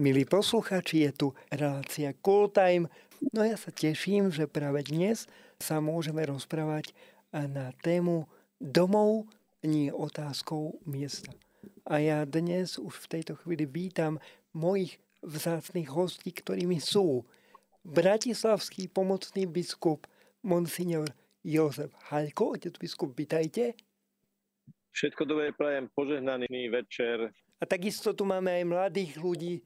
Milí posluchači, je tu relácia Cool Time. No ja sa teším, že práve dnes sa môžeme rozprávať na tému domov nie otázkou miesta. A ja dnes už v tejto chvíli vítam mojich vzácných hostí, ktorými sú bratislavský pomocný biskup Monsignor Jozef Halko. Otec biskup, vitajte. Všetko dobré prajem, požehnaný večer. A takisto tu máme aj mladých ľudí,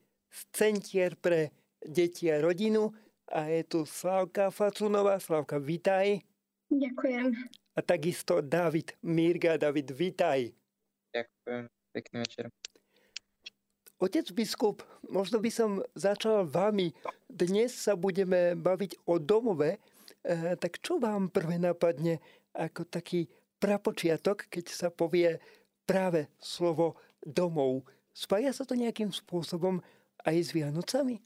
Centier pre deti a rodinu. A je tu Slavka Facunová. Slavka, vitaj. Ďakujem. A takisto David Mirga. David, vitaj. Ďakujem. Pekný večer. Otec biskup, možno by som začal vami. Dnes sa budeme baviť o domove. E, tak čo vám prvé napadne ako taký prapočiatok, keď sa povie práve slovo domov? Spája sa to nejakým spôsobom aj s Vianocami?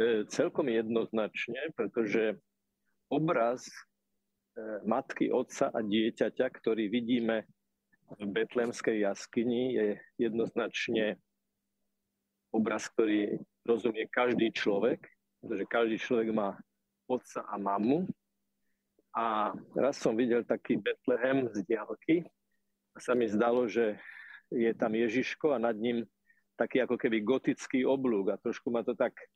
E, celkom jednoznačne, pretože obraz e, matky, otca a dieťaťa, ktorý vidíme v betlemskej jaskyni, je jednoznačne obraz, ktorý rozumie každý človek, pretože každý človek má otca a mamu. A raz som videl taký Betlehem z diálky a sa mi zdalo, že je tam Ježiško a nad ním taký ako keby gotický oblúk a trošku ma to tak e,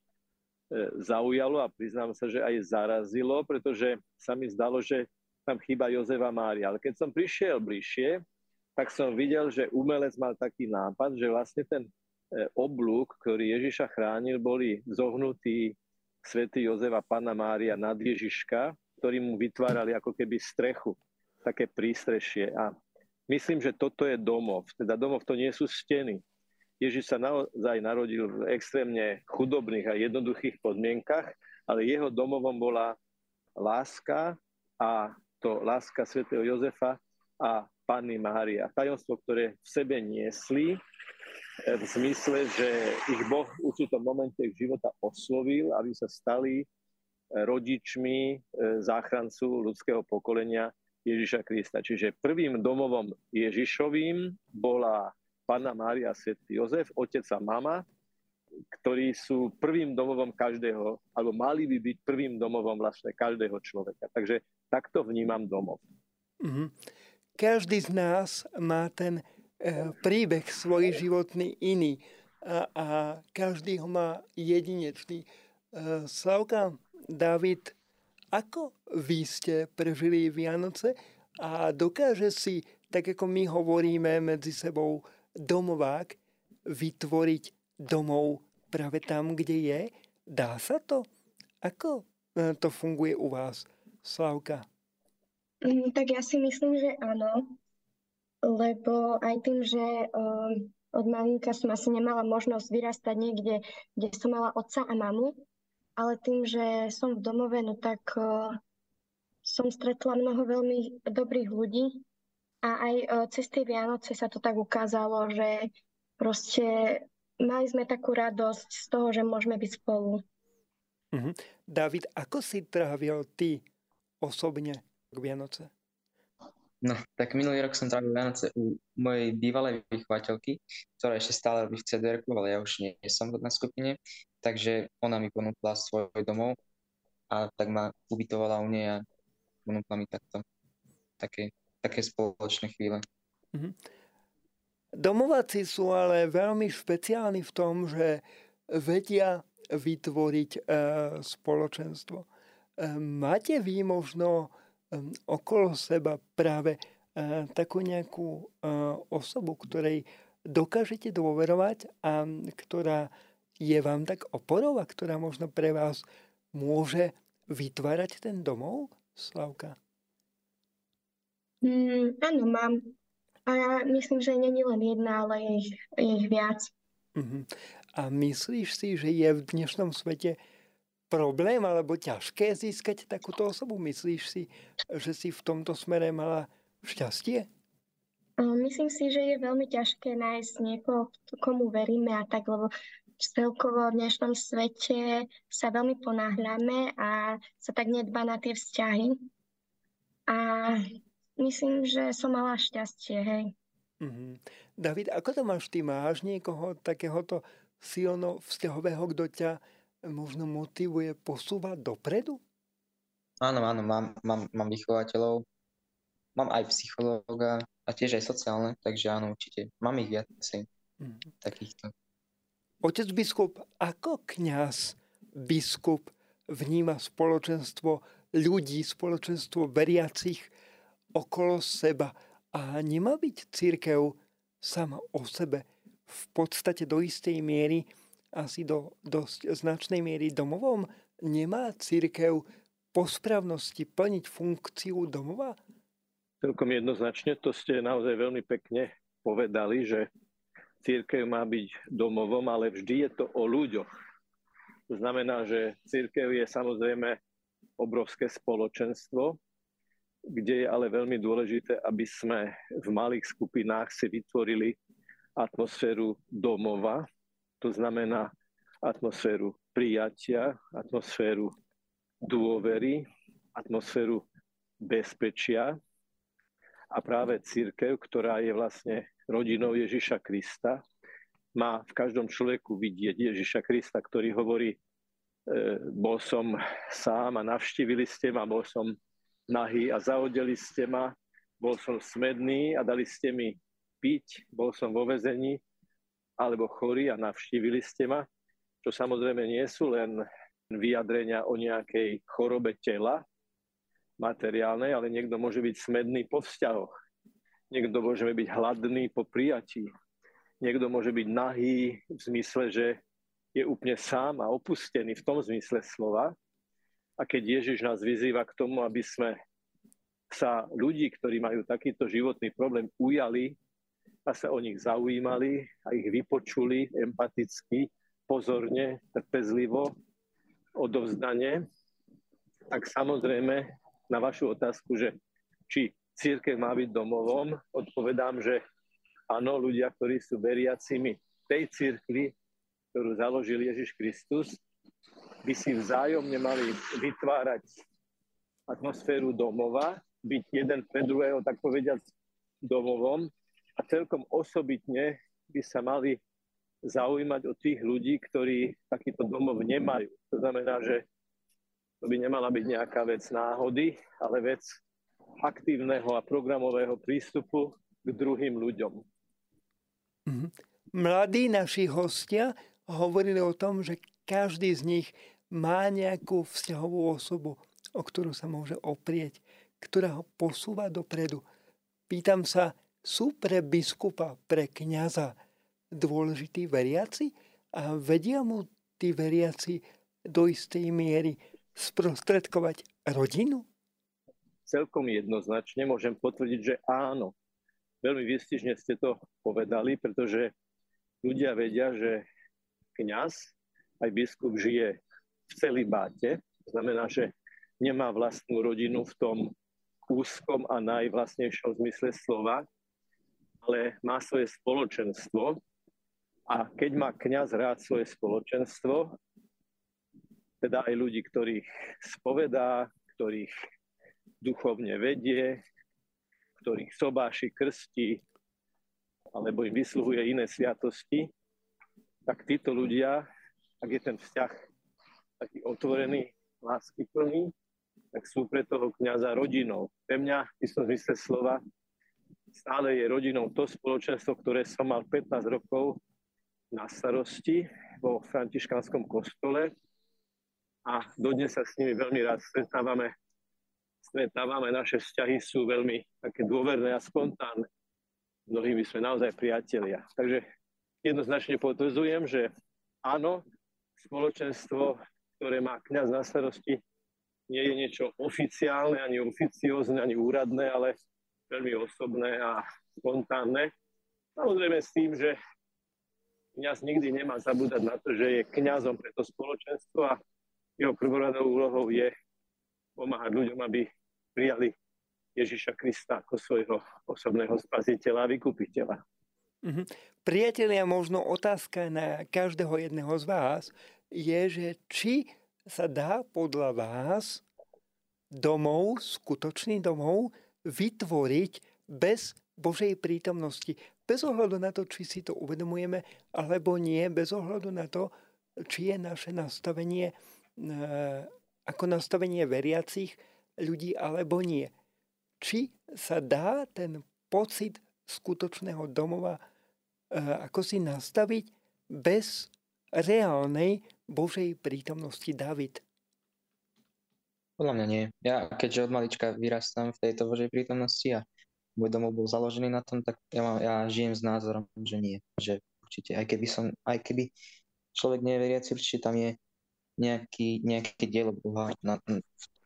zaujalo a priznám sa, že aj zarazilo, pretože sa mi zdalo, že tam chýba Jozefa Mária. Ale keď som prišiel bližšie, tak som videl, že umelec mal taký nápad, že vlastne ten e, oblúk, ktorý Ježiša chránil, boli zohnutí svätý Jozef a Panna Mária nad Ježiška, ktorí mu vytvárali ako keby strechu, také prístrešie. A myslím, že toto je domov. Teda domov to nie sú steny. Ježiš sa naozaj narodil v extrémne chudobných a jednoduchých podmienkach, ale jeho domovom bola láska a to láska svätého Jozefa a Panny Mária. Tajomstvo, ktoré v sebe niesli, eh, v zmysle, že ich Boh v určitom momente ich života oslovil, aby sa stali eh, rodičmi eh, záchrancu ľudského pokolenia Ježiša Krista. Čiže prvým domovom Ježišovým bola Panna Mária a Svetý Jozef, otec a mama, ktorí sú prvým domovom každého, alebo mali by byť prvým domovom vlastne každého človeka. Takže takto vnímam domov. Mm-hmm. Každý z nás má ten e, príbeh svoj životný iný a, a každý ho má jedinečný. E, Slavka, David, ako vy ste prežili Vianoce a dokáže si, tak ako my hovoríme medzi sebou, domovák vytvoriť domov práve tam, kde je? Dá sa to? Ako e, to funguje u vás, Slavka? Mm, tak ja si myslím, že áno, lebo aj tým, že uh, od malinka som asi nemala možnosť vyrastať niekde, kde som mala otca a mamu, ale tým, že som v domove, no tak uh, som stretla mnoho veľmi dobrých ľudí, a aj e, cez tie Vianoce sa to tak ukázalo, že proste mali sme takú radosť z toho, že môžeme byť spolu. Mm-hmm. David, ako si trávil ty osobne k Vianoce? No, tak minulý rok som trávil Vianoce u mojej bývalej vychovateľky, ktorá ešte stále robí v cdr ale ja už nie som na skupine, takže ona mi ponúkla svoj domov a tak ma ubytovala u nej a ponúkla mi takto také také spoločné chvíle. Mm-hmm. Domováci sú ale veľmi špeciálni v tom, že vedia vytvoriť e, spoločenstvo. E, máte vy možno e, okolo seba práve e, takú nejakú e, osobu, ktorej dokážete dôverovať a ktorá je vám tak oporou a ktorá možno pre vás môže vytvárať ten domov, Slavka? Mm, áno, mám. A ja myslím, že není len jedna, ale je ich, je ich viac. Uh-huh. A myslíš si, že je v dnešnom svete problém alebo ťažké získať takúto osobu? Myslíš si, že si v tomto smere mala šťastie? Myslím si, že je veľmi ťažké nájsť niekoho, komu veríme a tak, lebo celkovo v dnešnom svete sa veľmi ponáhľame a sa tak nedba na tie vzťahy. A myslím, že som mala šťastie, hej. Mm-hmm. David, ako to máš? Ty máš niekoho takéhoto silno vzťahového, kto ťa možno motivuje posúvať dopredu? Áno, áno, mám, mám, mám vychovateľov, mám aj psychológa a tiež aj sociálne, takže áno, určite. Mám ich viacej mm. takýchto. Otec biskup, ako kňaz biskup vníma spoločenstvo ľudí, spoločenstvo veriacich okolo seba a nemá byť církev sama o sebe v podstate do istej miery, asi do dosť značnej miery domovom? Nemá církev po správnosti plniť funkciu domova? Celkom jednoznačne, to ste naozaj veľmi pekne povedali, že církev má byť domovom, ale vždy je to o ľuďoch. To znamená, že církev je samozrejme obrovské spoločenstvo, kde je ale veľmi dôležité, aby sme v malých skupinách si vytvorili atmosféru domova, to znamená atmosféru prijatia, atmosféru dôvery, atmosféru bezpečia. A práve církev, ktorá je vlastne rodinou Ježiša Krista, má v každom človeku vidieť Ježiša Krista, ktorý hovorí, e, bol som sám a navštívili ste ma, bol som nahý a zaodeli ste ma, bol som smedný a dali ste mi piť, bol som vo vezení alebo chorý a navštívili ste ma, čo samozrejme nie sú len vyjadrenia o nejakej chorobe tela materiálnej, ale niekto môže byť smedný po vzťahoch. Niekto môže byť hladný po prijatí Niekto môže byť nahý v zmysle, že je úplne sám a opustený v tom zmysle slova. A keď Ježiš nás vyzýva k tomu, aby sme sa ľudí, ktorí majú takýto životný problém, ujali a sa o nich zaujímali a ich vypočuli empaticky, pozorne, trpezlivo, odovzdanie, tak samozrejme na vašu otázku, že či církev má byť domovom, odpovedám, že Áno, ľudia, ktorí sú veriacimi tej cirkvi, ktorú založil Ježiš Kristus, by si vzájomne mali vytvárať atmosféru domova, byť jeden pre druhého, tak povediať, domovom a celkom osobitne by sa mali zaujímať o tých ľudí, ktorí takýto domov nemajú. To znamená, že to by nemala byť nejaká vec náhody, ale vec aktívneho a programového prístupu k druhým ľuďom. Mhm. Mladí naši hostia hovorili o tom, že každý z nich má nejakú vzťahovú osobu, o ktorú sa môže oprieť, ktorá ho posúva dopredu. Pýtam sa, sú pre biskupa, pre kniaza dôležití veriaci a vedia mu tí veriaci do istej miery sprostredkovať rodinu? Celkom jednoznačne môžem potvrdiť, že áno. Veľmi výstižne ste to povedali, pretože ľudia vedia, že kňaz, aj biskup žije celibáte, to znamená, že nemá vlastnú rodinu v tom úzkom a najvlastnejšom zmysle slova, ale má svoje spoločenstvo. A keď má kňaz rád svoje spoločenstvo, teda aj ľudí, ktorých spovedá, ktorých duchovne vedie, ktorých sobáši, krsti, alebo im vysluhuje iné sviatosti, tak títo ľudia, ak je ten vzťah taký otvorený, láskyplný, tak sú pre toho kniaza rodinou. Pre mňa, v istom zmysle slova, stále je rodinou to spoločenstvo, ktoré som mal 15 rokov na starosti vo františkánskom kostole a dodnes sa s nimi veľmi rád stretávame stretávame, naše vzťahy sú veľmi také dôverné a spontánne. Mnohými sme naozaj priatelia. Takže jednoznačne potvrdzujem, že áno, spoločenstvo, ktoré má kňaz na starosti, nie je niečo oficiálne, ani oficiózne, ani úradné, ale veľmi osobné a spontánne. Samozrejme s tým, že kňaz nikdy nemá zabúdať na to, že je kňazom pre to spoločenstvo a jeho prvoradou úlohou je pomáhať ľuďom, aby prijali Ježiša Krista ako svojho osobného spasiteľa a vykupiteľa. Mm-hmm. Priatelia, možno otázka na každého jedného z vás je, že či sa dá podľa vás domov, skutočný domov, vytvoriť bez Božej prítomnosti. Bez ohľadu na to, či si to uvedomujeme, alebo nie, bez ohľadu na to, či je naše nastavenie ako nastavenie veriacich ľudí, alebo nie. Či sa dá ten pocit skutočného domova ako si nastaviť bez reálnej Božej prítomnosti David? Podľa mňa nie. Ja keďže od malička vyrastám v tejto Božej prítomnosti a môj domov bol založený na tom, tak ja, mám, ja žijem s názorom, že nie. Že určite, aj keby som, aj keby človek nie je veriaci, určite tam je nejaký, nejaké dielo Boha na,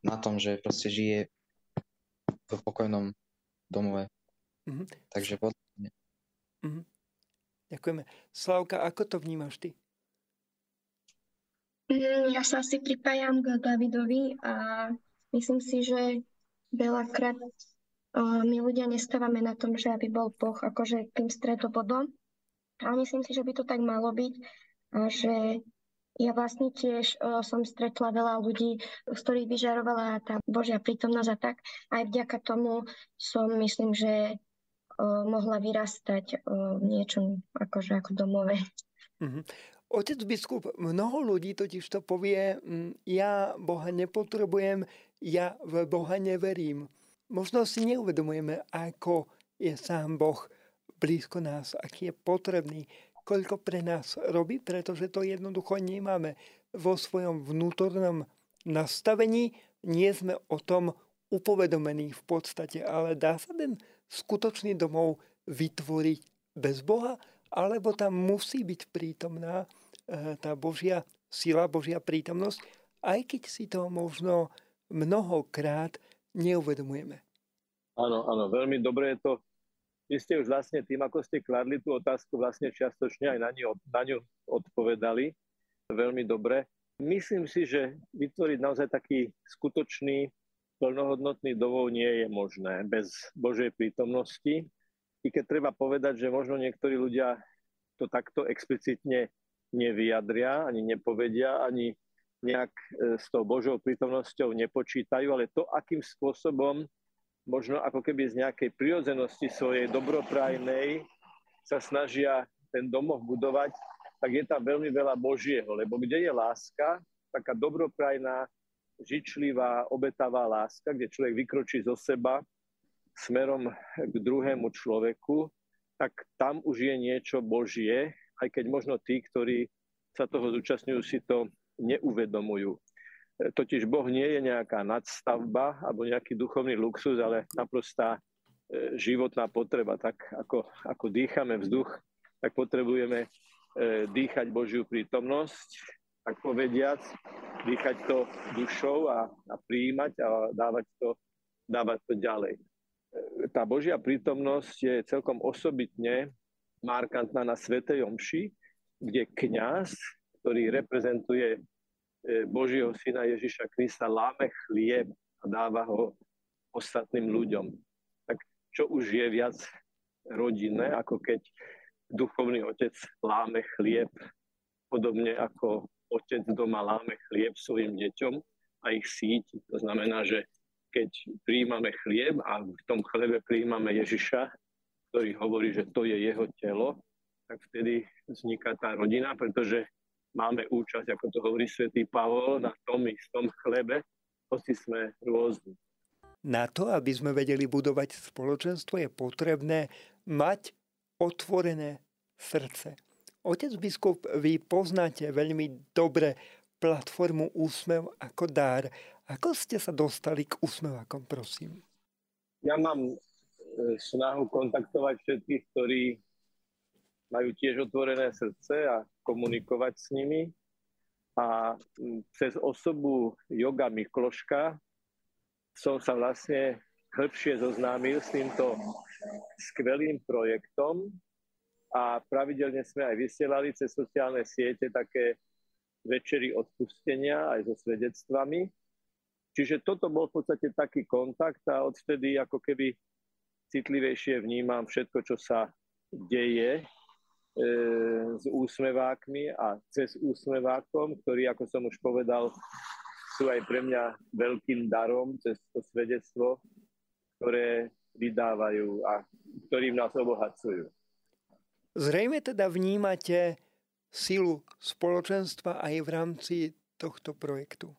na tom, že proste žije v pokojnom domove. Mm-hmm. Takže podľa mňa. Mm-hmm. Ďakujeme. Slavka, ako to vnímaš ty? Mm, ja sa asi pripájam k Davidovi a myslím si, že veľakrát my ľudia nestávame na tom, že aby bol Boh akože tým stredobodom. Ale myslím si, že by to tak malo byť a že ja vlastne tiež som stretla veľa ľudí, z ktorých vyžarovala tá Božia prítomnosť a tak. Aj vďaka tomu som, myslím, že mohla vyrastať v niečom akože ako domove. Mm-hmm. Otec biskup, mnoho ľudí totiž to povie, mm, ja Boha nepotrebujem, ja v Boha neverím. Možno si neuvedomujeme, ako je sám Boh blízko nás, aký je potrebný, koľko pre nás robí, pretože to jednoducho nemáme vo svojom vnútornom nastavení, nie sme o tom upovedomení v podstate, ale dá sa ten skutočný domov vytvoriť bez Boha, alebo tam musí byť prítomná tá Božia sila, Božia prítomnosť, aj keď si to možno mnohokrát neuvedomujeme. Áno, áno, veľmi dobre je to vy ste už vlastne tým, ako ste kladli tú otázku, vlastne čiastočne aj na ňu, na ňu odpovedali veľmi dobre. Myslím si, že vytvoriť naozaj taký skutočný, plnohodnotný domov nie je možné bez Božej prítomnosti. I keď treba povedať, že možno niektorí ľudia to takto explicitne nevyjadria, ani nepovedia, ani nejak e, s tou Božou prítomnosťou nepočítajú, ale to, akým spôsobom možno ako keby z nejakej prirodzenosti svojej dobroprajnej sa snažia ten domov budovať, tak je tam veľmi veľa Božieho, lebo kde je láska, taká dobroprajná, žičlivá, obetavá láska, kde človek vykročí zo seba smerom k druhému človeku, tak tam už je niečo Božie, aj keď možno tí, ktorí sa toho zúčastňujú, si to neuvedomujú. Totiž Boh nie je nejaká nadstavba alebo nejaký duchovný luxus, ale naprostá e, životná potreba. Tak ako, ako dýchame vzduch, tak potrebujeme e, dýchať Božiu prítomnosť, tak povediac, dýchať to dušou a, a prijímať a dávať to, dávať to ďalej. E, tá Božia prítomnosť je celkom osobitne markantná na Svetej Omši, kde kňaz, ktorý reprezentuje E, Božieho syna Ježiša Krista láme chlieb a dáva ho ostatným ľuďom. Tak čo už je viac rodinné, ako keď duchovný otec láme chlieb, podobne ako otec doma láme chlieb svojim deťom a ich síti. To znamená, že keď príjmame chlieb a v tom chlebe príjmame Ježiša, ktorý hovorí, že to je jeho telo, tak vtedy vzniká tá rodina, pretože máme účasť, ako to hovorí svätý Pavol, na tom istom chlebe, hoci sme rôzni. Na to, aby sme vedeli budovať spoločenstvo, je potrebné mať otvorené srdce. Otec biskup, vy poznáte veľmi dobre platformu Úsmev ako dár. Ako ste sa dostali k úsmevakom, prosím? Ja mám snahu kontaktovať všetkých, ktorí majú tiež otvorené srdce a komunikovať s nimi. A cez osobu Yoga Mikloška som sa vlastne hĺbšie zoznámil s týmto skvelým projektom a pravidelne sme aj vysielali cez sociálne siete také večery odpustenia aj so svedectvami. Čiže toto bol v podstate taký kontakt a odvtedy ako keby citlivejšie vnímam všetko, čo sa deje E, s úsmevákmi a cez úsmevákom, ktorí, ako som už povedal, sú aj pre mňa veľkým darom cez to svedectvo, ktoré vydávajú a ktorým nás obohacujú. Zrejme teda vnímate silu spoločenstva aj v rámci tohto projektu.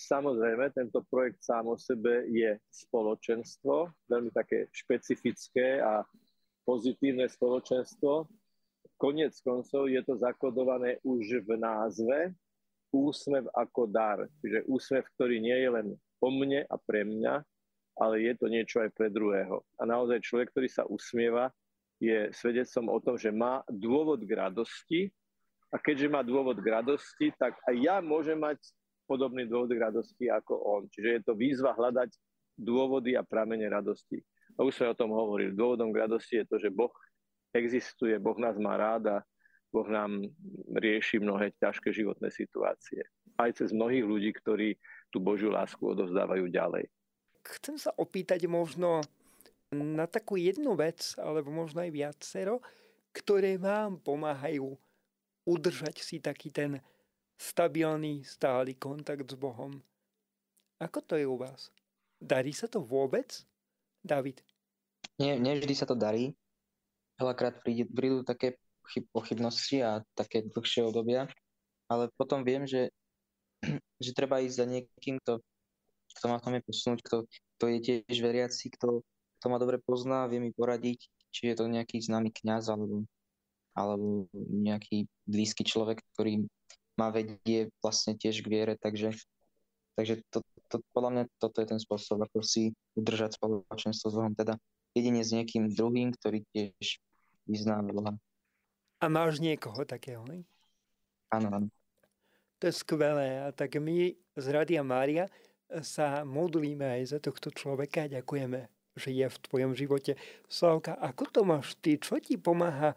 Samozrejme, tento projekt sám o sebe je spoločenstvo, veľmi také špecifické a pozitívne spoločenstvo. Konec koncov je to zakodované už v názve úsmev ako dar. Čiže úsmev, ktorý nie je len o mne a pre mňa, ale je to niečo aj pre druhého. A naozaj človek, ktorý sa usmieva, je svedecom o tom, že má dôvod k radosti a keďže má dôvod k radosti, tak aj ja môžem mať podobný dôvod k radosti ako on. Čiže je to výzva hľadať dôvody a pramene radosti. A už sme o tom hovorili. Dôvodom k radosti je to, že Boh existuje, Boh nás má rád a Boh nám rieši mnohé ťažké životné situácie. Aj cez mnohých ľudí, ktorí tú Božiu lásku odovzdávajú ďalej. Chcem sa opýtať možno na takú jednu vec, alebo možno aj viacero, ktoré vám pomáhajú udržať si taký ten stabilný, stály kontakt s Bohom. Ako to je u vás? Darí sa to vôbec, David? Nie, vždy sa to darí. Veľakrát prídu také chyb, pochybnosti a také dlhšie obdobia, ale potom viem, že, že treba ísť za niekým, kto, kto ma v tom je posunúť, kto, kto je tiež veriaci, kto, kto ma dobre pozná, vie mi poradiť, či je to nejaký známy kňaz alebo, alebo nejaký blízky človek, ktorý ma vedie vlastne tiež k viere, takže, takže to, to, podľa mňa toto je ten spôsob, ako si udržať spoločenstvo s Bohom, teda jedine s niekým druhým, ktorý tiež vyzná Boha. A máš niekoho takého, ne? Áno, áno. To je skvelé. A tak my z Radia Mária sa modlíme aj za tohto človeka ďakujeme, že je v tvojom živote. Slavka, ako to máš ty? Čo ti pomáha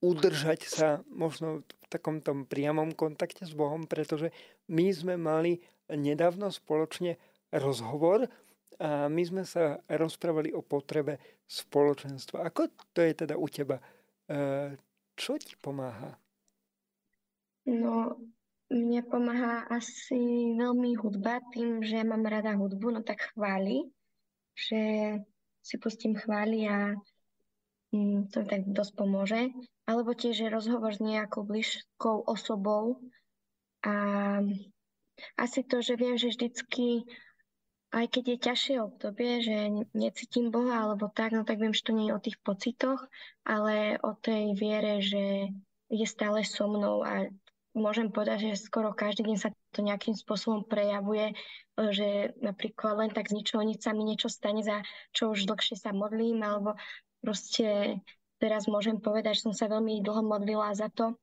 udržať sa možno v takom tom priamom kontakte s Bohom? Pretože my sme mali nedávno spoločne rozhovor a my sme sa rozprávali o potrebe spoločenstva. Ako to je teda u teba? E, čo ti pomáha? No, mne pomáha asi veľmi hudba tým, že mám rada hudbu, no tak chváli, že si pustím chváli a mm, to mi tak dosť pomôže. Alebo tiež je rozhovor s nejakou blízkou osobou. A asi to, že viem, že vždycky aj keď je ťažšie obdobie, že necítim Boha alebo tak, no tak viem, že to nie je o tých pocitoch, ale o tej viere, že je stále so mnou a môžem povedať, že skoro každý deň sa to nejakým spôsobom prejavuje, že napríklad len tak z ničoho nič sa mi niečo stane, za čo už dlhšie sa modlím, alebo proste teraz môžem povedať, že som sa veľmi dlho modlila za to,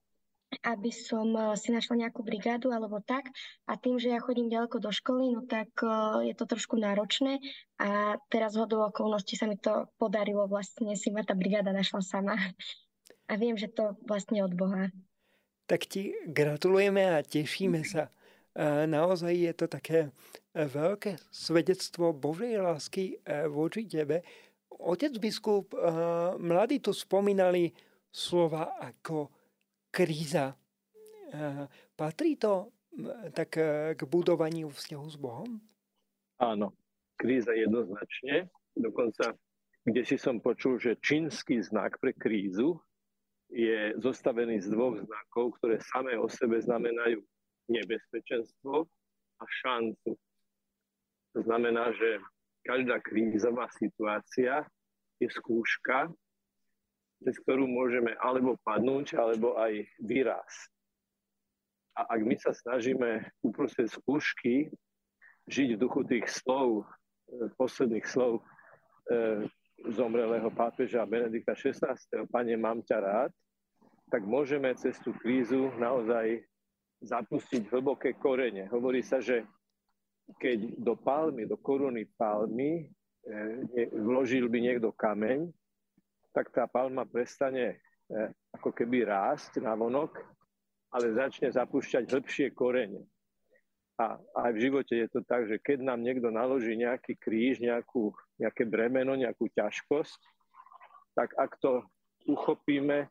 aby som eh, si našla nejakú brigádu alebo tak. A tým, že ja chodím ďaleko do školy, no tak eh, je to trošku náročné. A teraz hodou okolností sa mi to podarilo vlastne si ma tá brigáda našla sama. A viem, že to vlastne od Boha. Tak ti gratulujeme a tešíme sa. Naozaj je to také eh, veľké svedectvo Božej lásky voči tebe. Otec biskup, mladí tu spomínali slova ako kríza. Patrí to tak e, k budovaniu vzťahu s Bohom? Áno, kríza jednoznačne. Dokonca, kde si som počul, že čínsky znak pre krízu je zostavený z dvoch znakov, ktoré samé o sebe znamenajú nebezpečenstvo a šancu. To znamená, že každá krízová situácia je skúška, cez ktorú môžeme alebo padnúť, alebo aj vyrásť. A ak my sa snažíme uprostred skúšky žiť v duchu tých slov, e, posledných slov e, zomrelého pápeža Benedikta XVI, Pane, mám ťa rád, tak môžeme cez tú krízu naozaj zapustiť hlboké korene. Hovorí sa, že keď do palmy, do koruny palmy e, vložil by niekto kameň, tak tá palma prestane eh, ako keby rásť na vonok, ale začne zapúšťať hĺbšie korene. A aj v živote je to tak, že keď nám niekto naloží nejaký kríž, nejakú, nejaké bremeno, nejakú ťažkosť, tak ak to uchopíme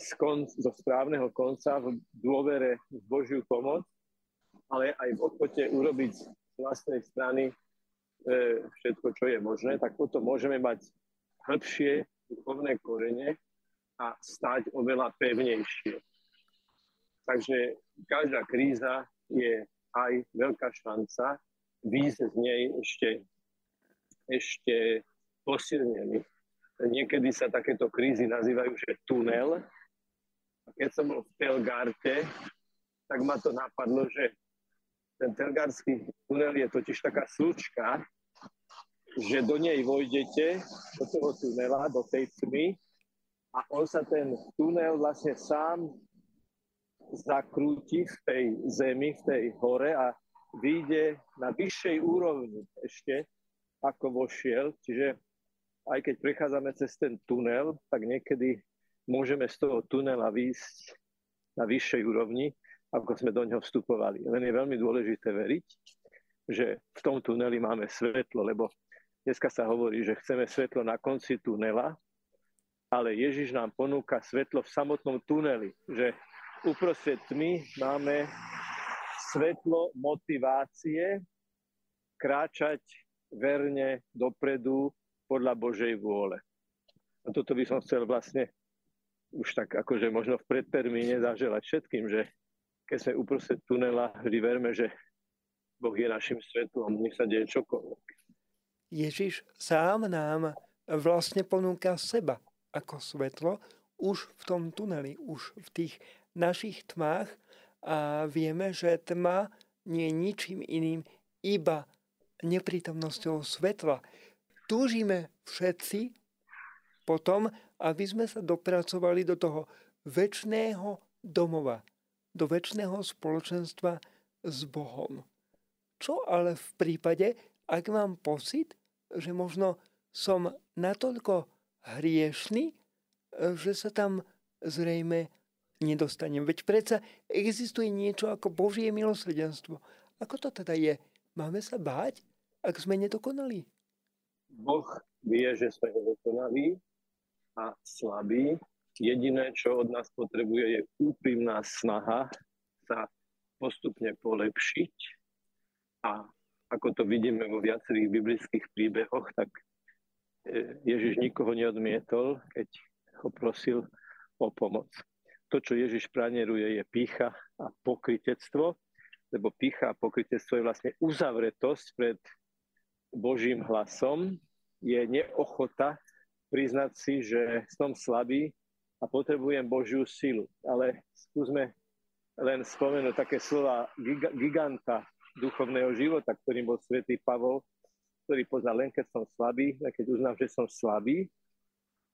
z konc, zo správneho konca v dôvere v Božiu pomoc, ale aj v ochote urobiť z vlastnej strany všetko, čo je možné, tak potom môžeme mať hĺbšie duchovné korene a stať oveľa pevnejšie. Takže každá kríza je aj veľká šanca výjsť z nej ešte, ešte posilnený. Niekedy sa takéto krízy nazývajú, že tunel. A keď som bol v Telgarte, tak ma to napadlo, že ten telgársky tunel je totiž taká slučka, že do nej vojdete, do toho tunela, do tej tmy a on sa ten tunel vlastne sám zakrúti v tej zemi, v tej hore a vyjde na vyššej úrovni ešte, ako vošiel. Čiže aj keď prechádzame cez ten tunel, tak niekedy môžeme z toho tunela výjsť na vyššej úrovni, ako sme do ňoho vstupovali. Len je veľmi dôležité veriť, že v tom tuneli máme svetlo, lebo Dneska sa hovorí, že chceme svetlo na konci tunela, ale Ježiš nám ponúka svetlo v samotnom tuneli, že uprostred tmy máme svetlo motivácie kráčať verne dopredu podľa Božej vôle. A toto by som chcel vlastne už tak akože možno v predtermíne zaželať všetkým, že keď sme uprostred tunela, vždy verme, že Boh je našim svetlom, nech sa deje čokoľvek. Ježiš sám nám vlastne ponúka seba ako svetlo už v tom tuneli, už v tých našich tmách a vieme, že tma nie je ničím iným, iba neprítomnosťou svetla. Túžime všetci potom, aby sme sa dopracovali do toho väčšného domova, do väčšného spoločenstva s Bohom. Čo ale v prípade, ak mám pocit, že možno som natoľko hriešný, že sa tam zrejme nedostanem. Veď predsa existuje niečo ako Božie milosrdenstvo. Ako to teda je? Máme sa báť, ak sme nedokonali? Boh vie, že sme nedokonali a slabí. Jediné, čo od nás potrebuje, je úprimná snaha sa postupne polepšiť a ako to vidíme vo viacerých biblických príbehoch, tak e, Ježiš nikoho neodmietol, keď ho prosil o pomoc. To, čo Ježiš praneruje, je pícha a pokrytectvo, lebo pícha a pokrytectvo je vlastne uzavretosť pred Božím hlasom, je neochota priznať si, že som slabý a potrebujem Božiu silu. Ale skúsme len spomenúť také slova giganta duchovného života, ktorým bol svätý Pavol, ktorý poznal len keď som slabý, a keď uznám, že som slabý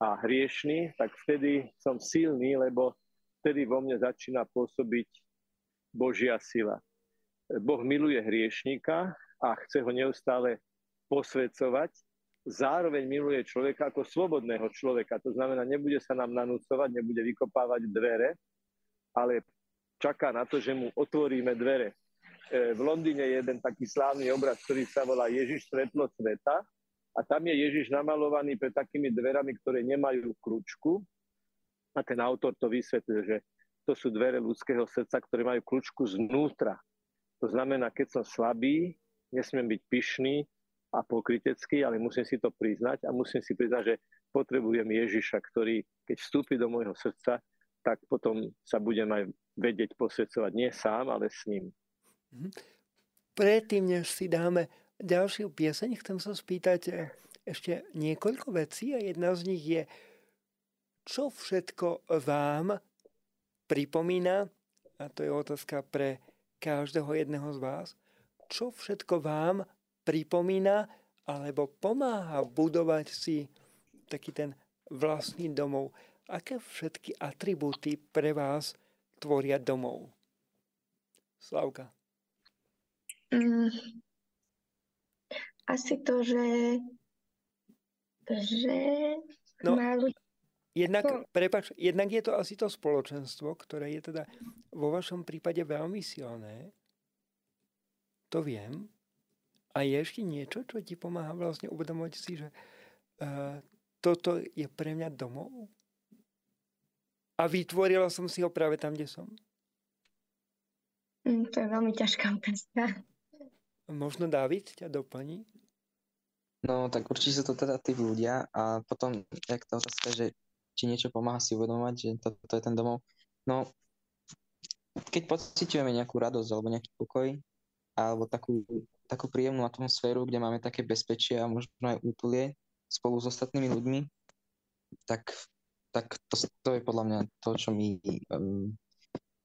a hriešný, tak vtedy som silný, lebo vtedy vo mne začína pôsobiť Božia sila. Boh miluje hriešníka a chce ho neustále posvedcovať, zároveň miluje človeka ako slobodného človeka. To znamená, nebude sa nám nanúcovať, nebude vykopávať dvere, ale čaká na to, že mu otvoríme dvere. E, v Londýne je jeden taký slávny obraz, ktorý sa volá Ježiš svetlo sveta a tam je Ježiš namalovaný pred takými dverami, ktoré nemajú kľúčku a ten autor to vysvetlil, že to sú dvere ľudského srdca, ktoré majú kľúčku znútra. To znamená, keď som slabý, nesmiem byť pyšný a pokrytecký, ale musím si to priznať a musím si priznať, že potrebujem Ježiša, ktorý, keď vstúpi do môjho srdca, tak potom sa budem aj vedieť posvedcovať nie sám, ale s ním. Mhm. Predtým, než si dáme ďalšiu pieseň, chcem sa spýtať eh, ešte niekoľko vecí a jedna z nich je, čo všetko vám pripomína, a to je otázka pre každého jedného z vás, čo všetko vám pripomína alebo pomáha budovať si taký ten vlastný domov. Aké všetky atribúty pre vás tvoria domov? Slavka. Mm, asi to, že, že no, ľudí... Jednak, no. prepač, jednak je to asi to spoločenstvo, ktoré je teda vo vašom prípade veľmi silné. To viem. A je ešte niečo, čo ti pomáha vlastne uvedomovať si, že uh, toto je pre mňa domov? A vytvorila som si ho práve tam, kde som? Mm, to je veľmi ťažká otázka. Možno David ťa doplní? No tak určite sú to teda tí ľudia a potom, jak tá otázka, že či niečo pomáha si uvedomovať, že to, to je ten domov. No, keď pociťujeme nejakú radosť alebo nejaký pokoj, alebo takú, takú príjemnú atmosféru, kde máme také bezpečie a možno aj útulie spolu s ostatnými ľuďmi, tak, tak to, to je podľa mňa to, čo mi um,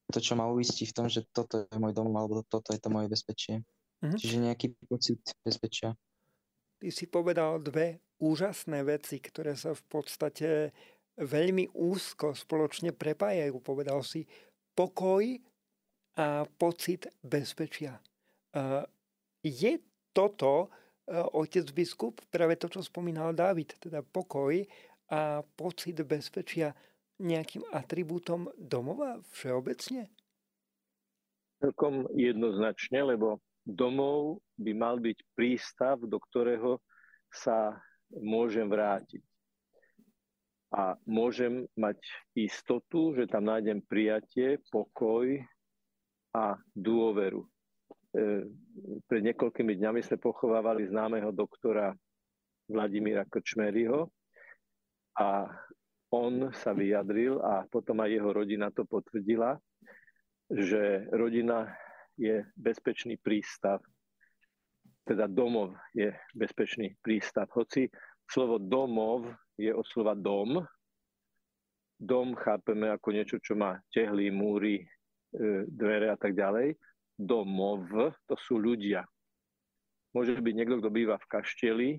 to, čo ma uistí v tom, že toto je môj dom alebo toto je to moje bezpečie. Mm-hmm. Čiže nejaký pocit bezpečia. Ty si povedal dve úžasné veci, ktoré sa v podstate veľmi úzko spoločne prepájajú. Povedal si pokoj a pocit bezpečia. Je toto, otec biskup, práve to, čo spomínal David, teda pokoj a pocit bezpečia nejakým atribútom domova všeobecne? Celkom jednoznačne, lebo domov by mal byť prístav, do ktorého sa môžem vrátiť. A môžem mať istotu, že tam nájdem prijatie, pokoj a dôveru. E, pred niekoľkými dňami sme pochovávali známeho doktora Vladimíra Krčmeryho a on sa vyjadril a potom aj jeho rodina to potvrdila, že rodina je bezpečný prístav. Teda domov je bezpečný prístav. Hoci slovo domov je od slova dom. Dom chápeme ako niečo, čo má tehly, múry, e, dvere a tak ďalej. Domov to sú ľudia. Môže byť niekto, kto býva v kašteli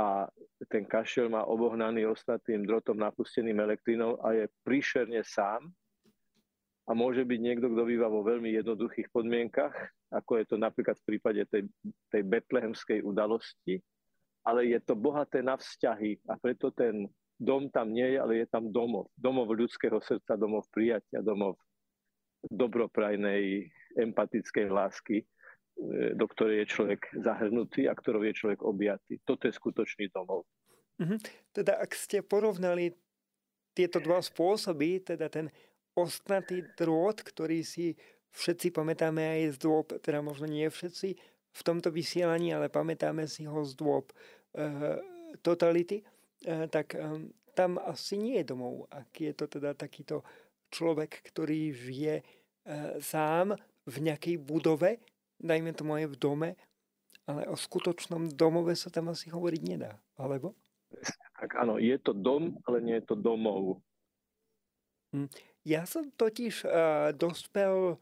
a ten kašel má obohnaný ostatným drotom napusteným elektrinou a je príšerne sám a môže byť niekto, kto býva vo veľmi jednoduchých podmienkach, ako je to napríklad v prípade tej, tej betlehemskej udalosti, ale je to bohaté na vzťahy a preto ten dom tam nie je, ale je tam domov. Domov ľudského srdca, domov prijatia, domov dobroprajnej, empatickej lásky, e, do ktorej je človek zahrnutý a ktorou je človek objatý. Toto je skutočný domov. Mm-hmm. Teda ak ste porovnali tieto dva spôsoby, teda ten ostnatý drôt, ktorý si všetci pamätáme aj z dôb, teda možno nie všetci v tomto vysielaní, ale pamätáme si ho z dôb e, totality, e, tak e, tam asi nie je domov. Ak je to teda takýto človek, ktorý žije e, sám v nejakej budove, dajme tomu aj v dome, ale o skutočnom domove sa tam asi hovoriť nedá, alebo? Tak áno, je to dom, ale nie je to domov. Hm. Ja som totiž uh, dospel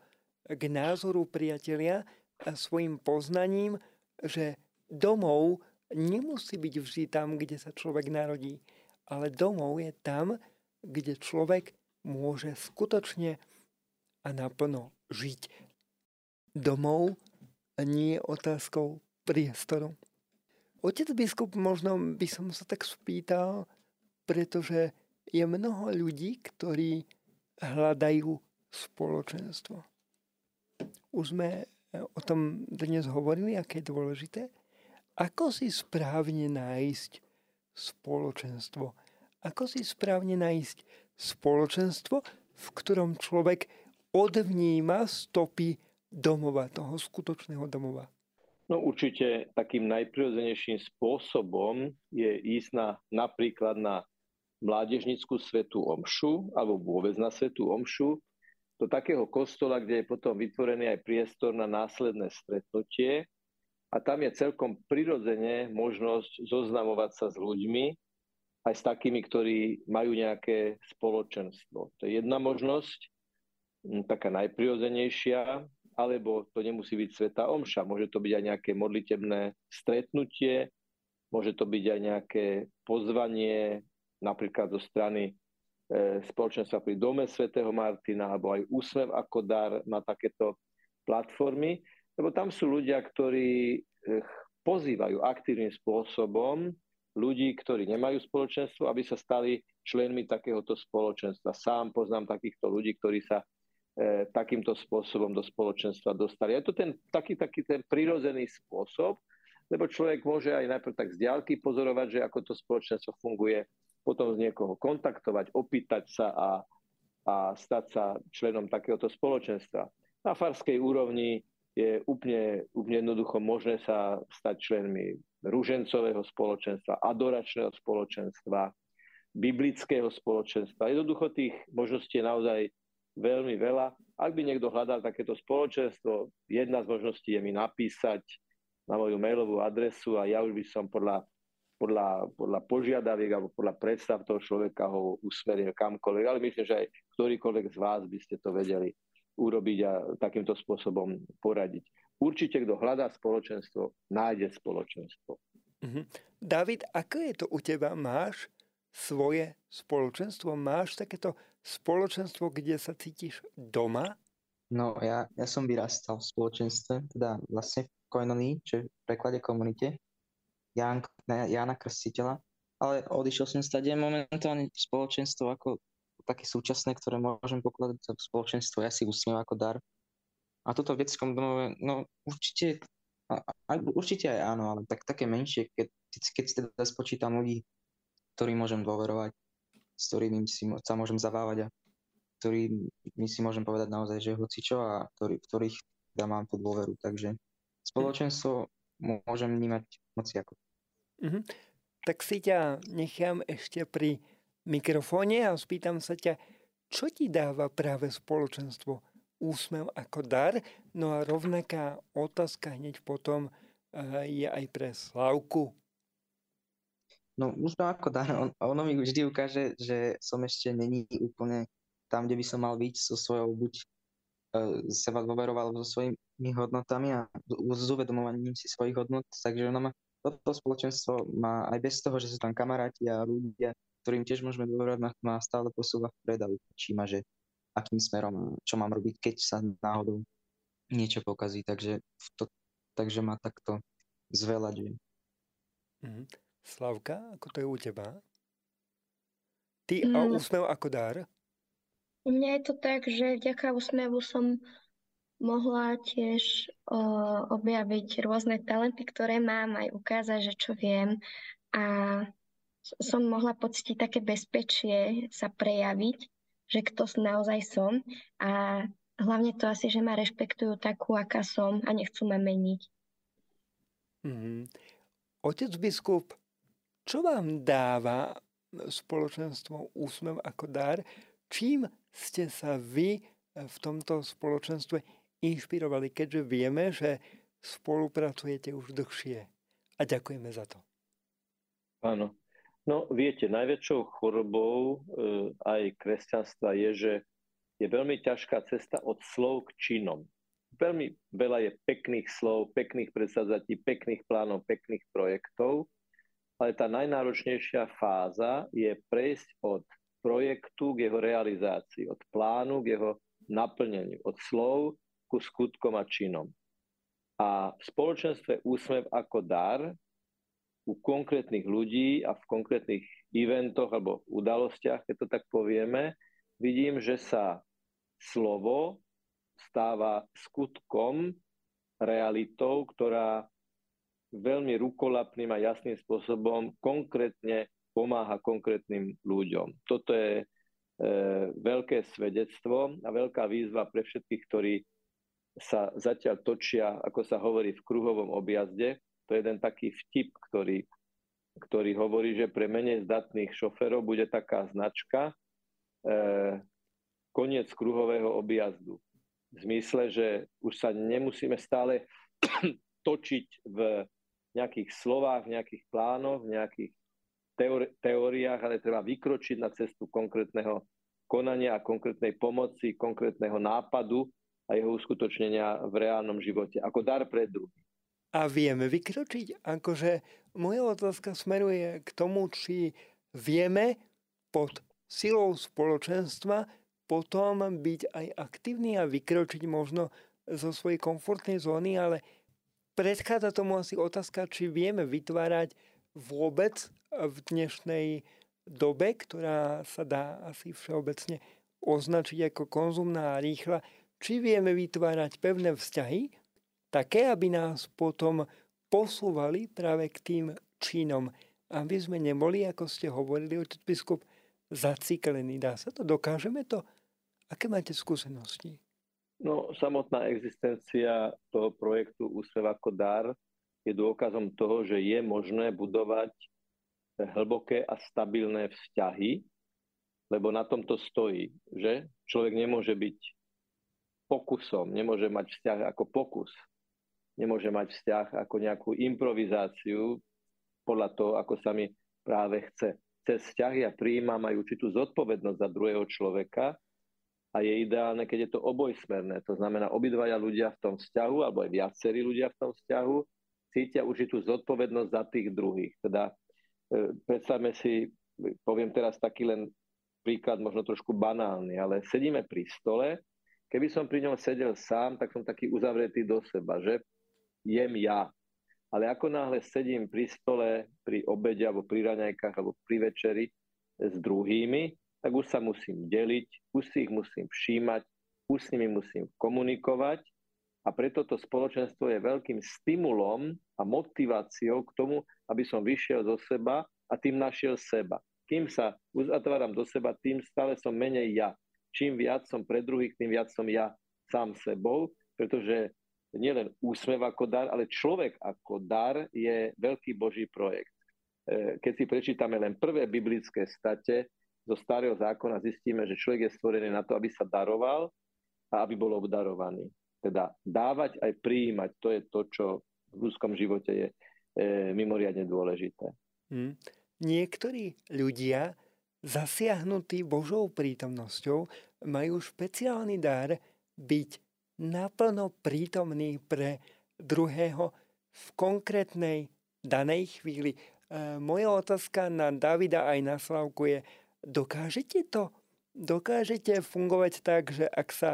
k názoru priatelia a svojim poznaním, že domov nemusí byť vždy tam, kde sa človek narodí, ale domov je tam, kde človek môže skutočne a naplno žiť. Domov nie otázkou priestoru. Otec biskup, možno by som sa tak spýtal, pretože je mnoho ľudí, ktorí hľadajú spoločenstvo. Už sme e, o tom dnes hovorili, aké je dôležité. Ako si správne nájsť spoločenstvo? Ako si správne nájsť spoločenstvo, v ktorom človek odvníma stopy domova, toho skutočného domova? No určite takým najprirodzenejším spôsobom je ísť na, napríklad na mládežnickú svetú omšu alebo vôbec na svetú omšu do takého kostola, kde je potom vytvorený aj priestor na následné stretnutie a tam je celkom prirodzene možnosť zoznamovať sa s ľuďmi, aj s takými, ktorí majú nejaké spoločenstvo. To je jedna možnosť, taká najprirodzenejšia, alebo to nemusí byť sveta omša. Môže to byť aj nejaké modlitebné stretnutie, môže to byť aj nejaké pozvanie napríklad zo strany e, spoločenstva pri Dome svätého Martina alebo aj Úsmev ako dar na takéto platformy, lebo tam sú ľudia, ktorí e, pozývajú aktívnym spôsobom ľudí, ktorí nemajú spoločenstvo, aby sa stali členmi takéhoto spoločenstva. Sám poznám takýchto ľudí, ktorí sa e, takýmto spôsobom do spoločenstva dostali. Je to ten taký, taký ten prirodzený spôsob, lebo človek môže aj najprv tak z diálky pozorovať, že ako to spoločenstvo funguje potom z niekoho kontaktovať, opýtať sa a, a stať sa členom takéhoto spoločenstva. Na farskej úrovni je úplne, úplne jednoducho možné sa stať členmi ružencového spoločenstva, adoračného spoločenstva, biblického spoločenstva. Jednoducho tých možností je naozaj veľmi veľa. Ak by niekto hľadal takéto spoločenstvo, jedna z možností je mi napísať na moju mailovú adresu a ja už by som podľa, podľa, podľa požiadaviek alebo podľa predstav toho človeka ho usmeril kamkoľvek. Ale myslím, že aj ktorýkoľvek z vás by ste to vedeli urobiť a takýmto spôsobom poradiť. Určite, kto hľadá spoločenstvo, nájde spoločenstvo. Mm-hmm. David, ako je to u teba? Máš svoje spoločenstvo? Máš takéto spoločenstvo, kde sa cítiš doma? No, ja, ja som vyrastal v spoločenstve, teda vlastne v Koinonii, čo v preklade komunite, Jan, Jana Krstiteľa, ale odišiel som stade momentálne spoločenstvo ako také súčasné, ktoré môžem pokladať za spoločenstvo, ja si usmievam ako dar, a toto v detskom domove, no určite, a, určite aj áno, ale tak, také menšie, keď, keď si teda spočítam ľudí, ktorým môžem dôverovať, s ktorými si sa môžem zavávať a ktorými si môžem povedať naozaj, že hoci čo a ktorý, ktorých teda mám tú dôveru. Takže spoločenstvo môžem vnímať moci ako. Mm-hmm. Tak si ťa nechám ešte pri mikrofóne a spýtam sa ťa, čo ti dáva práve spoločenstvo? Úsmev ako dar. No a rovnaká otázka hneď potom eh, je aj pre Slavku. No úsmev ako dar, on, ono mi vždy ukáže, že som ešte není úplne tam, kde by som mal byť so svojou buď uh, seba dôveroval so svojimi hodnotami a s uvedomovaním si svojich hodnot, takže ono ma, toto spoločenstvo má aj bez toho, že sú tam kamaráti a ľudia, ktorým tiež môžeme dôverovať, ma, ma stále posúva vpred a učí ma, že akým smerom, čo mám robiť, keď sa náhodou niečo pokazí. Takže, to, takže ma takto zvelaďuje. Mm. Slavka, ako to je u teba? Ty a mm. úsmev ako dar? U mňa je to tak, že vďaka úsmevu som mohla tiež o, objaviť rôzne talenty, ktoré mám, aj ukázať, že čo viem. A som mohla pocítiť také bezpečie sa prejaviť že kto naozaj som a hlavne to asi, že ma rešpektujú takú, aká som a nechcú ma meniť. Mm-hmm. Otec biskup, čo vám dáva spoločenstvo úsmev ako dar? Čím ste sa vy v tomto spoločenstve inšpirovali, keďže vieme, že spolupracujete už dlhšie. A ďakujeme za to. Áno. No viete, najväčšou chorobou e, aj kresťanstva je, že je veľmi ťažká cesta od slov k činom. Veľmi veľa je pekných slov, pekných predsadzatí, pekných plánov, pekných projektov, ale tá najnáročnejšia fáza je prejsť od projektu k jeho realizácii, od plánu k jeho naplneniu, od slov ku skutkom a činom. A v spoločenstve úsmev ako dar u konkrétnych ľudí a v konkrétnych eventoch alebo udalostiach, keď to tak povieme, vidím, že sa slovo stáva skutkom, realitou, ktorá veľmi rukolapným a jasným spôsobom konkrétne pomáha konkrétnym ľuďom. Toto je e, veľké svedectvo a veľká výzva pre všetkých, ktorí sa zatiaľ točia, ako sa hovorí, v kruhovom objazde, to je jeden taký vtip, ktorý, ktorý hovorí, že pre menej zdatných šoferov bude taká značka e, koniec kruhového objazdu. V zmysle, že už sa nemusíme stále točiť v nejakých slovách, v nejakých plánoch, v nejakých teóriách, ale treba vykročiť na cestu konkrétneho konania a konkrétnej pomoci, konkrétneho nápadu a jeho uskutočnenia v reálnom živote, ako dar pre druhých a vieme vykročiť? Akože moja otázka smeruje k tomu, či vieme pod silou spoločenstva potom byť aj aktívny a vykročiť možno zo svojej komfortnej zóny, ale predchádza tomu asi otázka, či vieme vytvárať vôbec v dnešnej dobe, ktorá sa dá asi všeobecne označiť ako konzumná a rýchla, či vieme vytvárať pevné vzťahy také, aby nás potom posúvali práve k tým činom, aby sme neboli, ako ste hovorili, otec biskup, zaciklení. Dá sa to? Dokážeme to? Aké máte skúsenosti? No, samotná existencia toho projektu Úsmev ako dar je dôkazom toho, že je možné budovať hlboké a stabilné vzťahy, lebo na tomto stojí, že človek nemôže byť pokusom, nemôže mať vzťah ako pokus, nemôže mať vzťah ako nejakú improvizáciu podľa toho, ako sa mi práve chce. Cez vzťahy a príjma majú určitú zodpovednosť za druhého človeka a je ideálne, keď je to obojsmerné. To znamená, obidvaja ľudia v tom vzťahu, alebo aj viacerí ľudia v tom vzťahu, cítia určitú zodpovednosť za tých druhých. Teda e, predstavme si, poviem teraz taký len príklad, možno trošku banálny, ale sedíme pri stole, keby som pri ňom sedel sám, tak som taký uzavretý do seba, že jem ja. Ale ako náhle sedím pri stole, pri obede alebo pri raňajkách alebo pri večeri s druhými, tak už sa musím deliť, už si ich musím všímať, už s nimi musím komunikovať a preto to spoločenstvo je veľkým stimulom a motiváciou k tomu, aby som vyšiel zo seba a tým našiel seba. Kým sa uzatváram do seba, tým stále som menej ja. Čím viac som pre druhých, tým viac som ja sám sebou, pretože nielen úsmev ako dar, ale človek ako dar je veľký Boží projekt. E, keď si prečítame len prvé biblické state zo starého zákona, zistíme, že človek je stvorený na to, aby sa daroval a aby bol obdarovaný. Teda dávať aj prijímať, to je to, čo v ľudskom živote je e, mimoriadne dôležité. Hmm. Niektorí ľudia zasiahnutí Božou prítomnosťou majú špeciálny dar byť naplno prítomný pre druhého v konkrétnej danej chvíli. E, moja otázka na Davida aj na Slavku je, dokážete to? Dokážete fungovať tak, že ak sa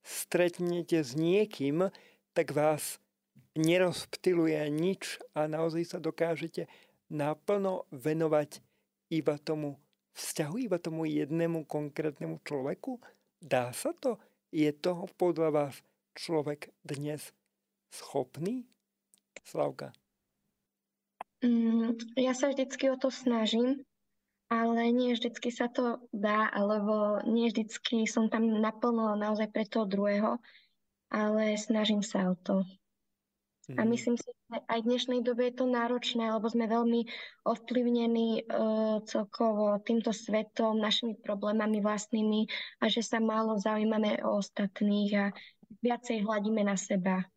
stretnete s niekým, tak vás nerozptiluje nič a naozaj sa dokážete naplno venovať iba tomu vzťahu, iba tomu jednému konkrétnemu človeku? Dá sa to? Je toho podľa vás človek dnes schopný? Slavka. Mm, ja sa vždycky o to snažím, ale nie vždycky sa to dá, alebo nie vždycky som tam naplno naozaj pre toho druhého, ale snažím sa o to. A mhm. myslím si, že aj v dnešnej dobe je to náročné, lebo sme veľmi ovplyvnení uh, celkovo týmto svetom, našimi problémami vlastnými a že sa málo zaujímame o ostatných a viacej hľadíme na seba.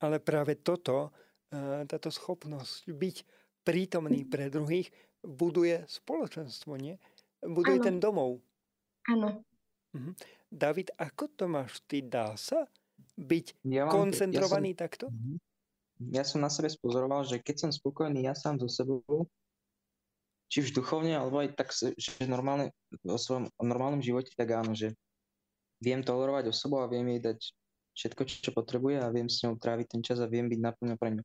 Ale práve toto, uh, táto schopnosť byť prítomný pre druhých, buduje spoločenstvo, nie? Buduje ano. ten domov. Áno. Mhm. David, ako to máš ty? Dá sa byť ja koncentrovaný ja som, takto? Mhm ja som na sebe spozoroval, že keď som spokojný ja sám so sebou, či už duchovne, alebo aj tak, že normálne, o svojom normálnom živote, tak áno, že viem tolerovať osobu a viem jej dať všetko, čo potrebuje a viem s ňou tráviť ten čas a viem byť naplno pre ňu.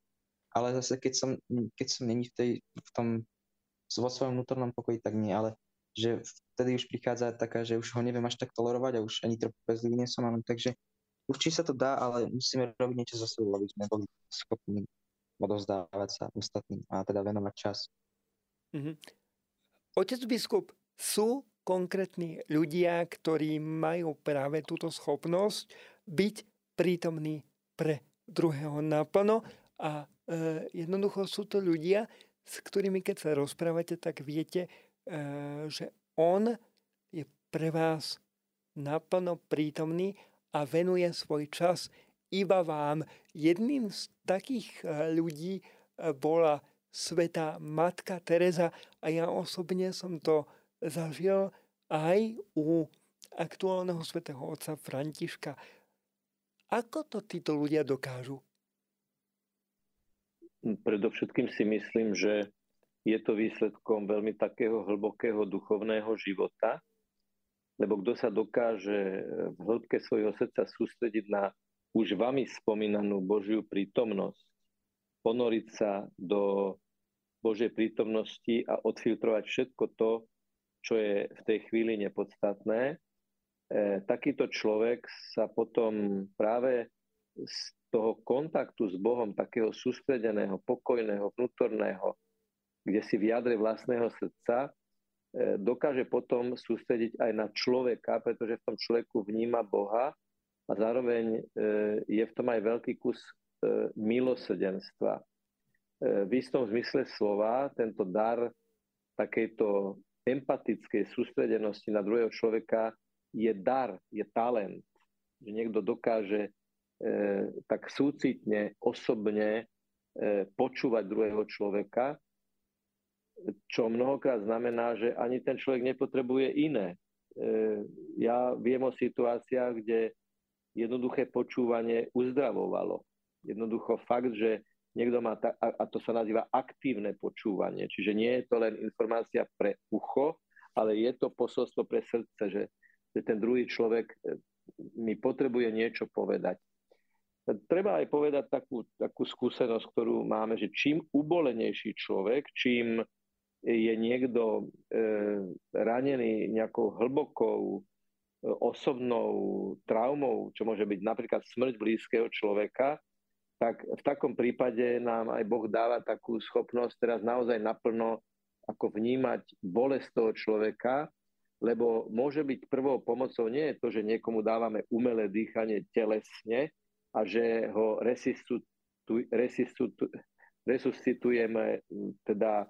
Ale zase, keď som, keď som není v, tej, v tom, vo svojom vnútornom pokoji, tak nie, ale že vtedy už prichádza taká, že už ho neviem až tak tolerovať a už ani trpezlivý nie som, takže Určite sa to dá, ale musíme robiť niečo za sebou, aby sme boli schopní odovzdávať sa ostatným a teda venovať čas. Mm-hmm. Otec biskup, sú konkrétni ľudia, ktorí majú práve túto schopnosť byť prítomní pre druhého naplno a e, jednoducho sú to ľudia, s ktorými keď sa rozprávate, tak viete, e, že on je pre vás naplno prítomný a venuje svoj čas iba vám. Jedným z takých eh, ľudí eh, bola sveta matka Teresa a ja osobne som to zažil aj u aktuálneho svetého otca Františka. Ako to títo ľudia dokážu? Predovšetkým si myslím, že je to výsledkom veľmi takého hlbokého duchovného života, lebo kto sa dokáže v hĺbke svojho srdca sústrediť na už vami spomínanú Božiu prítomnosť, ponoriť sa do Božej prítomnosti a odfiltrovať všetko to, čo je v tej chvíli nepodstatné, e, takýto človek sa potom práve z toho kontaktu s Bohom, takého sústredeného, pokojného, vnútorného, kde si v jadre vlastného srdca dokáže potom sústrediť aj na človeka, pretože v tom človeku vníma Boha a zároveň e, je v tom aj veľký kus e, milosrdenstva. v istom zmysle slova tento dar takejto empatickej sústredenosti na druhého človeka je dar, je talent. Že niekto dokáže e, tak súcitne, osobne e, počúvať druhého človeka, čo mnohokrát znamená, že ani ten človek nepotrebuje iné. E, ja viem o situáciách, kde jednoduché počúvanie uzdravovalo. Jednoducho fakt, že niekto má, ta, a to sa nazýva aktívne počúvanie, čiže nie je to len informácia pre ucho, ale je to posolstvo pre srdce, že, že ten druhý človek e, mi potrebuje niečo povedať. Treba aj povedať takú, takú skúsenosť, ktorú máme, že čím ubolenejší človek, čím je niekto e, ranený nejakou hlbokou e, osobnou traumou, čo môže byť napríklad smrť blízkeho človeka, tak v takom prípade nám aj Boh dáva takú schopnosť teraz naozaj naplno ako vnímať bolesť toho človeka, lebo môže byť prvou pomocou nie je to, že niekomu dávame umelé dýchanie telesne a že ho resuscitujeme teda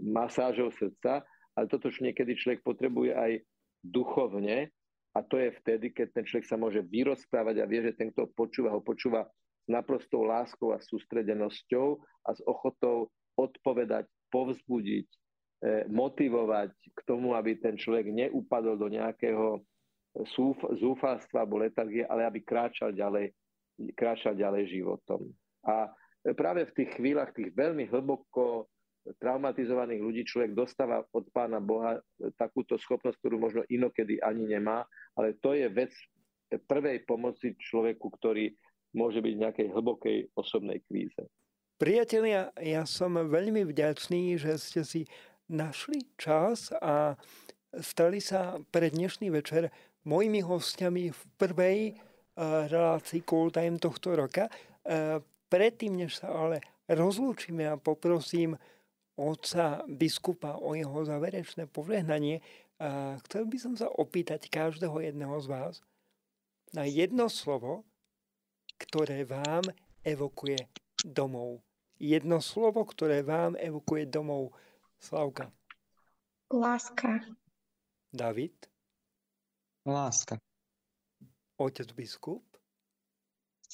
masážou srdca, ale toto, čo niekedy človek potrebuje aj duchovne, a to je vtedy, keď ten človek sa môže vyrozprávať a vie, že ten, kto počúva, ho počúva s naprostou láskou a sústredenosťou a s ochotou odpovedať, povzbudiť, e, motivovať k tomu, aby ten človek neupadol do nejakého zúfalstva alebo letargie, ale aby kráčal ďalej, kráčal ďalej životom. A práve v tých chvíľach, tých veľmi hlboko traumatizovaných ľudí človek dostáva od pána Boha takúto schopnosť, ktorú možno inokedy ani nemá, ale to je vec prvej pomoci človeku, ktorý môže byť v nejakej hlbokej osobnej kríze. Priatelia, ja som veľmi vďačný, že ste si našli čas a stali sa pre dnešný večer mojimi hostiami v prvej uh, relácii Cool Time tohto roka. Uh, predtým, než sa ale rozlúčime a poprosím otca biskupa o jeho záverečné požehnanie, chcel by som sa opýtať každého jedného z vás na jedno slovo, ktoré vám evokuje domov. Jedno slovo, ktoré vám evokuje domov. Slavka. Láska. David. Láska. Otec biskup.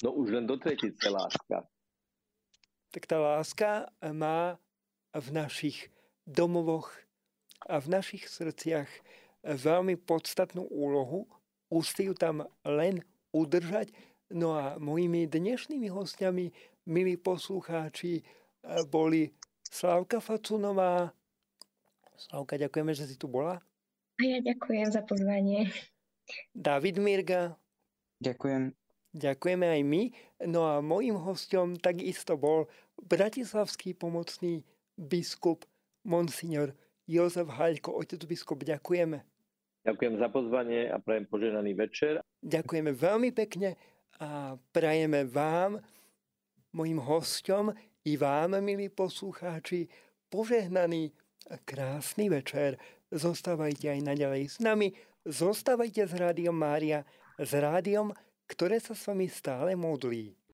No už len do tretice láska. Tak tá láska má v našich domovoch a v našich srdciach veľmi podstatnú úlohu. Ústy ju tam len udržať No a mojimi dnešnými hostiami, milí poslucháči, boli Slavka Facunová. Slavka, ďakujeme, že si tu bola. A ja ďakujem za pozvanie. David Mirga. Ďakujem. Ďakujeme aj my. No a mojim hostom takisto bol bratislavský pomocný biskup Monsignor Jozef Haľko. Otec biskup, ďakujeme. Ďakujem za pozvanie a prajem poženaný večer. Ďakujeme veľmi pekne a prajeme vám, mojim hostom i vám, milí poslucháči, požehnaný a krásny večer. Zostávajte aj naďalej s nami, zostávajte s Rádiom Mária, s rádiom, ktoré sa s vami stále modlí.